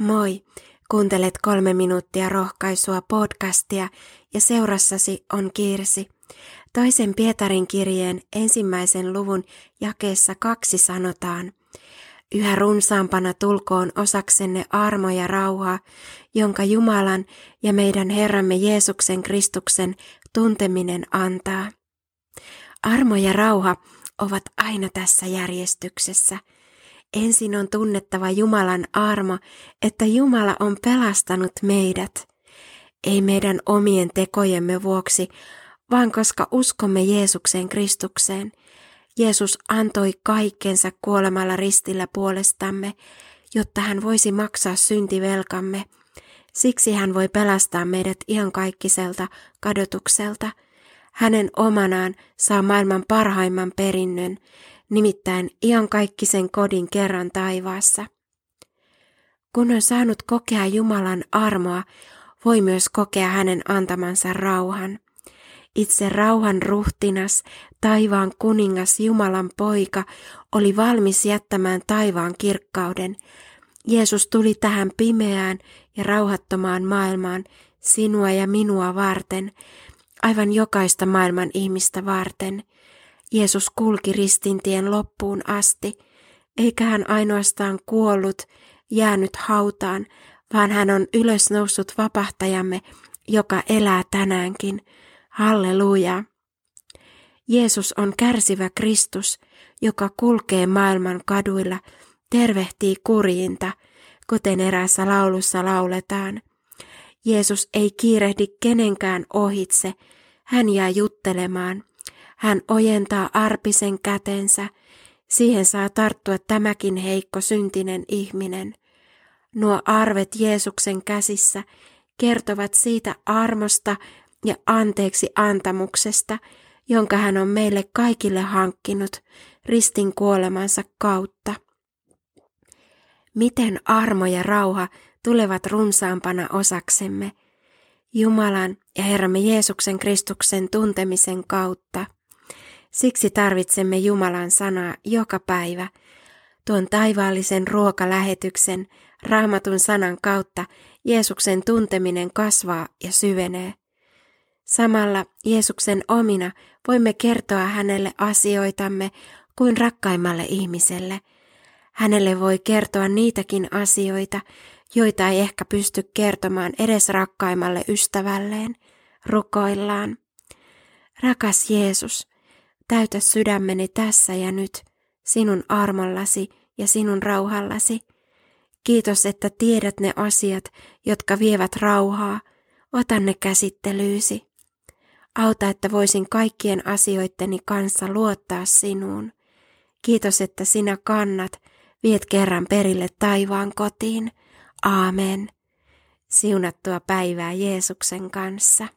Moi! Kuuntelet kolme minuuttia rohkaisua podcastia ja seurassasi on Kirsi. Toisen Pietarin kirjeen ensimmäisen luvun jakeessa kaksi sanotaan. Yhä runsaampana tulkoon osaksenne armo ja rauha, jonka Jumalan ja meidän Herramme Jeesuksen Kristuksen tunteminen antaa. Armo ja rauha ovat aina tässä järjestyksessä – Ensin on tunnettava Jumalan armo, että Jumala on pelastanut meidät. Ei meidän omien tekojemme vuoksi, vaan koska uskomme Jeesukseen Kristukseen. Jeesus antoi kaikkensa kuolemalla ristillä puolestamme, jotta hän voisi maksaa syntivelkamme. Siksi hän voi pelastaa meidät iankaikkiselta kadotukselta. Hänen omanaan saa maailman parhaimman perinnön, nimittäin iankaikkisen kodin kerran taivaassa. Kun on saanut kokea Jumalan armoa, voi myös kokea hänen antamansa rauhan. Itse rauhan ruhtinas, taivaan kuningas Jumalan poika, oli valmis jättämään taivaan kirkkauden. Jeesus tuli tähän pimeään ja rauhattomaan maailmaan sinua ja minua varten, aivan jokaista maailman ihmistä varten – Jeesus kulki ristintien loppuun asti, eikä hän ainoastaan kuollut, jäänyt hautaan, vaan hän on ylösnoussut vapahtajamme, joka elää tänäänkin. Halleluja! Jeesus on kärsivä Kristus, joka kulkee maailman kaduilla, tervehtii kurjinta, kuten eräässä laulussa lauletaan. Jeesus ei kiirehdi kenenkään ohitse, hän jää juttelemaan, hän ojentaa arpisen kätensä, siihen saa tarttua tämäkin heikko syntinen ihminen. Nuo arvet Jeesuksen käsissä kertovat siitä armosta ja anteeksi antamuksesta, jonka hän on meille kaikille hankkinut ristin kuolemansa kautta. Miten armo ja rauha tulevat runsaampana osaksemme Jumalan ja Herramme Jeesuksen Kristuksen tuntemisen kautta. Siksi tarvitsemme Jumalan sanaa joka päivä. Tuon taivaallisen ruokalähetyksen, raamatun sanan kautta Jeesuksen tunteminen kasvaa ja syvenee. Samalla Jeesuksen omina voimme kertoa hänelle asioitamme kuin rakkaimmalle ihmiselle. Hänelle voi kertoa niitäkin asioita, joita ei ehkä pysty kertomaan edes rakkaimmalle ystävälleen. Rukoillaan. Rakas Jeesus, Täytä sydämeni tässä ja nyt sinun armollasi ja sinun rauhallasi. Kiitos, että tiedät ne asiat, jotka vievät rauhaa. Ota ne käsittelyysi. Auta, että voisin kaikkien asioitteni kanssa luottaa sinuun. Kiitos, että sinä kannat, viet kerran perille taivaan kotiin. Aamen. Siunattua päivää Jeesuksen kanssa.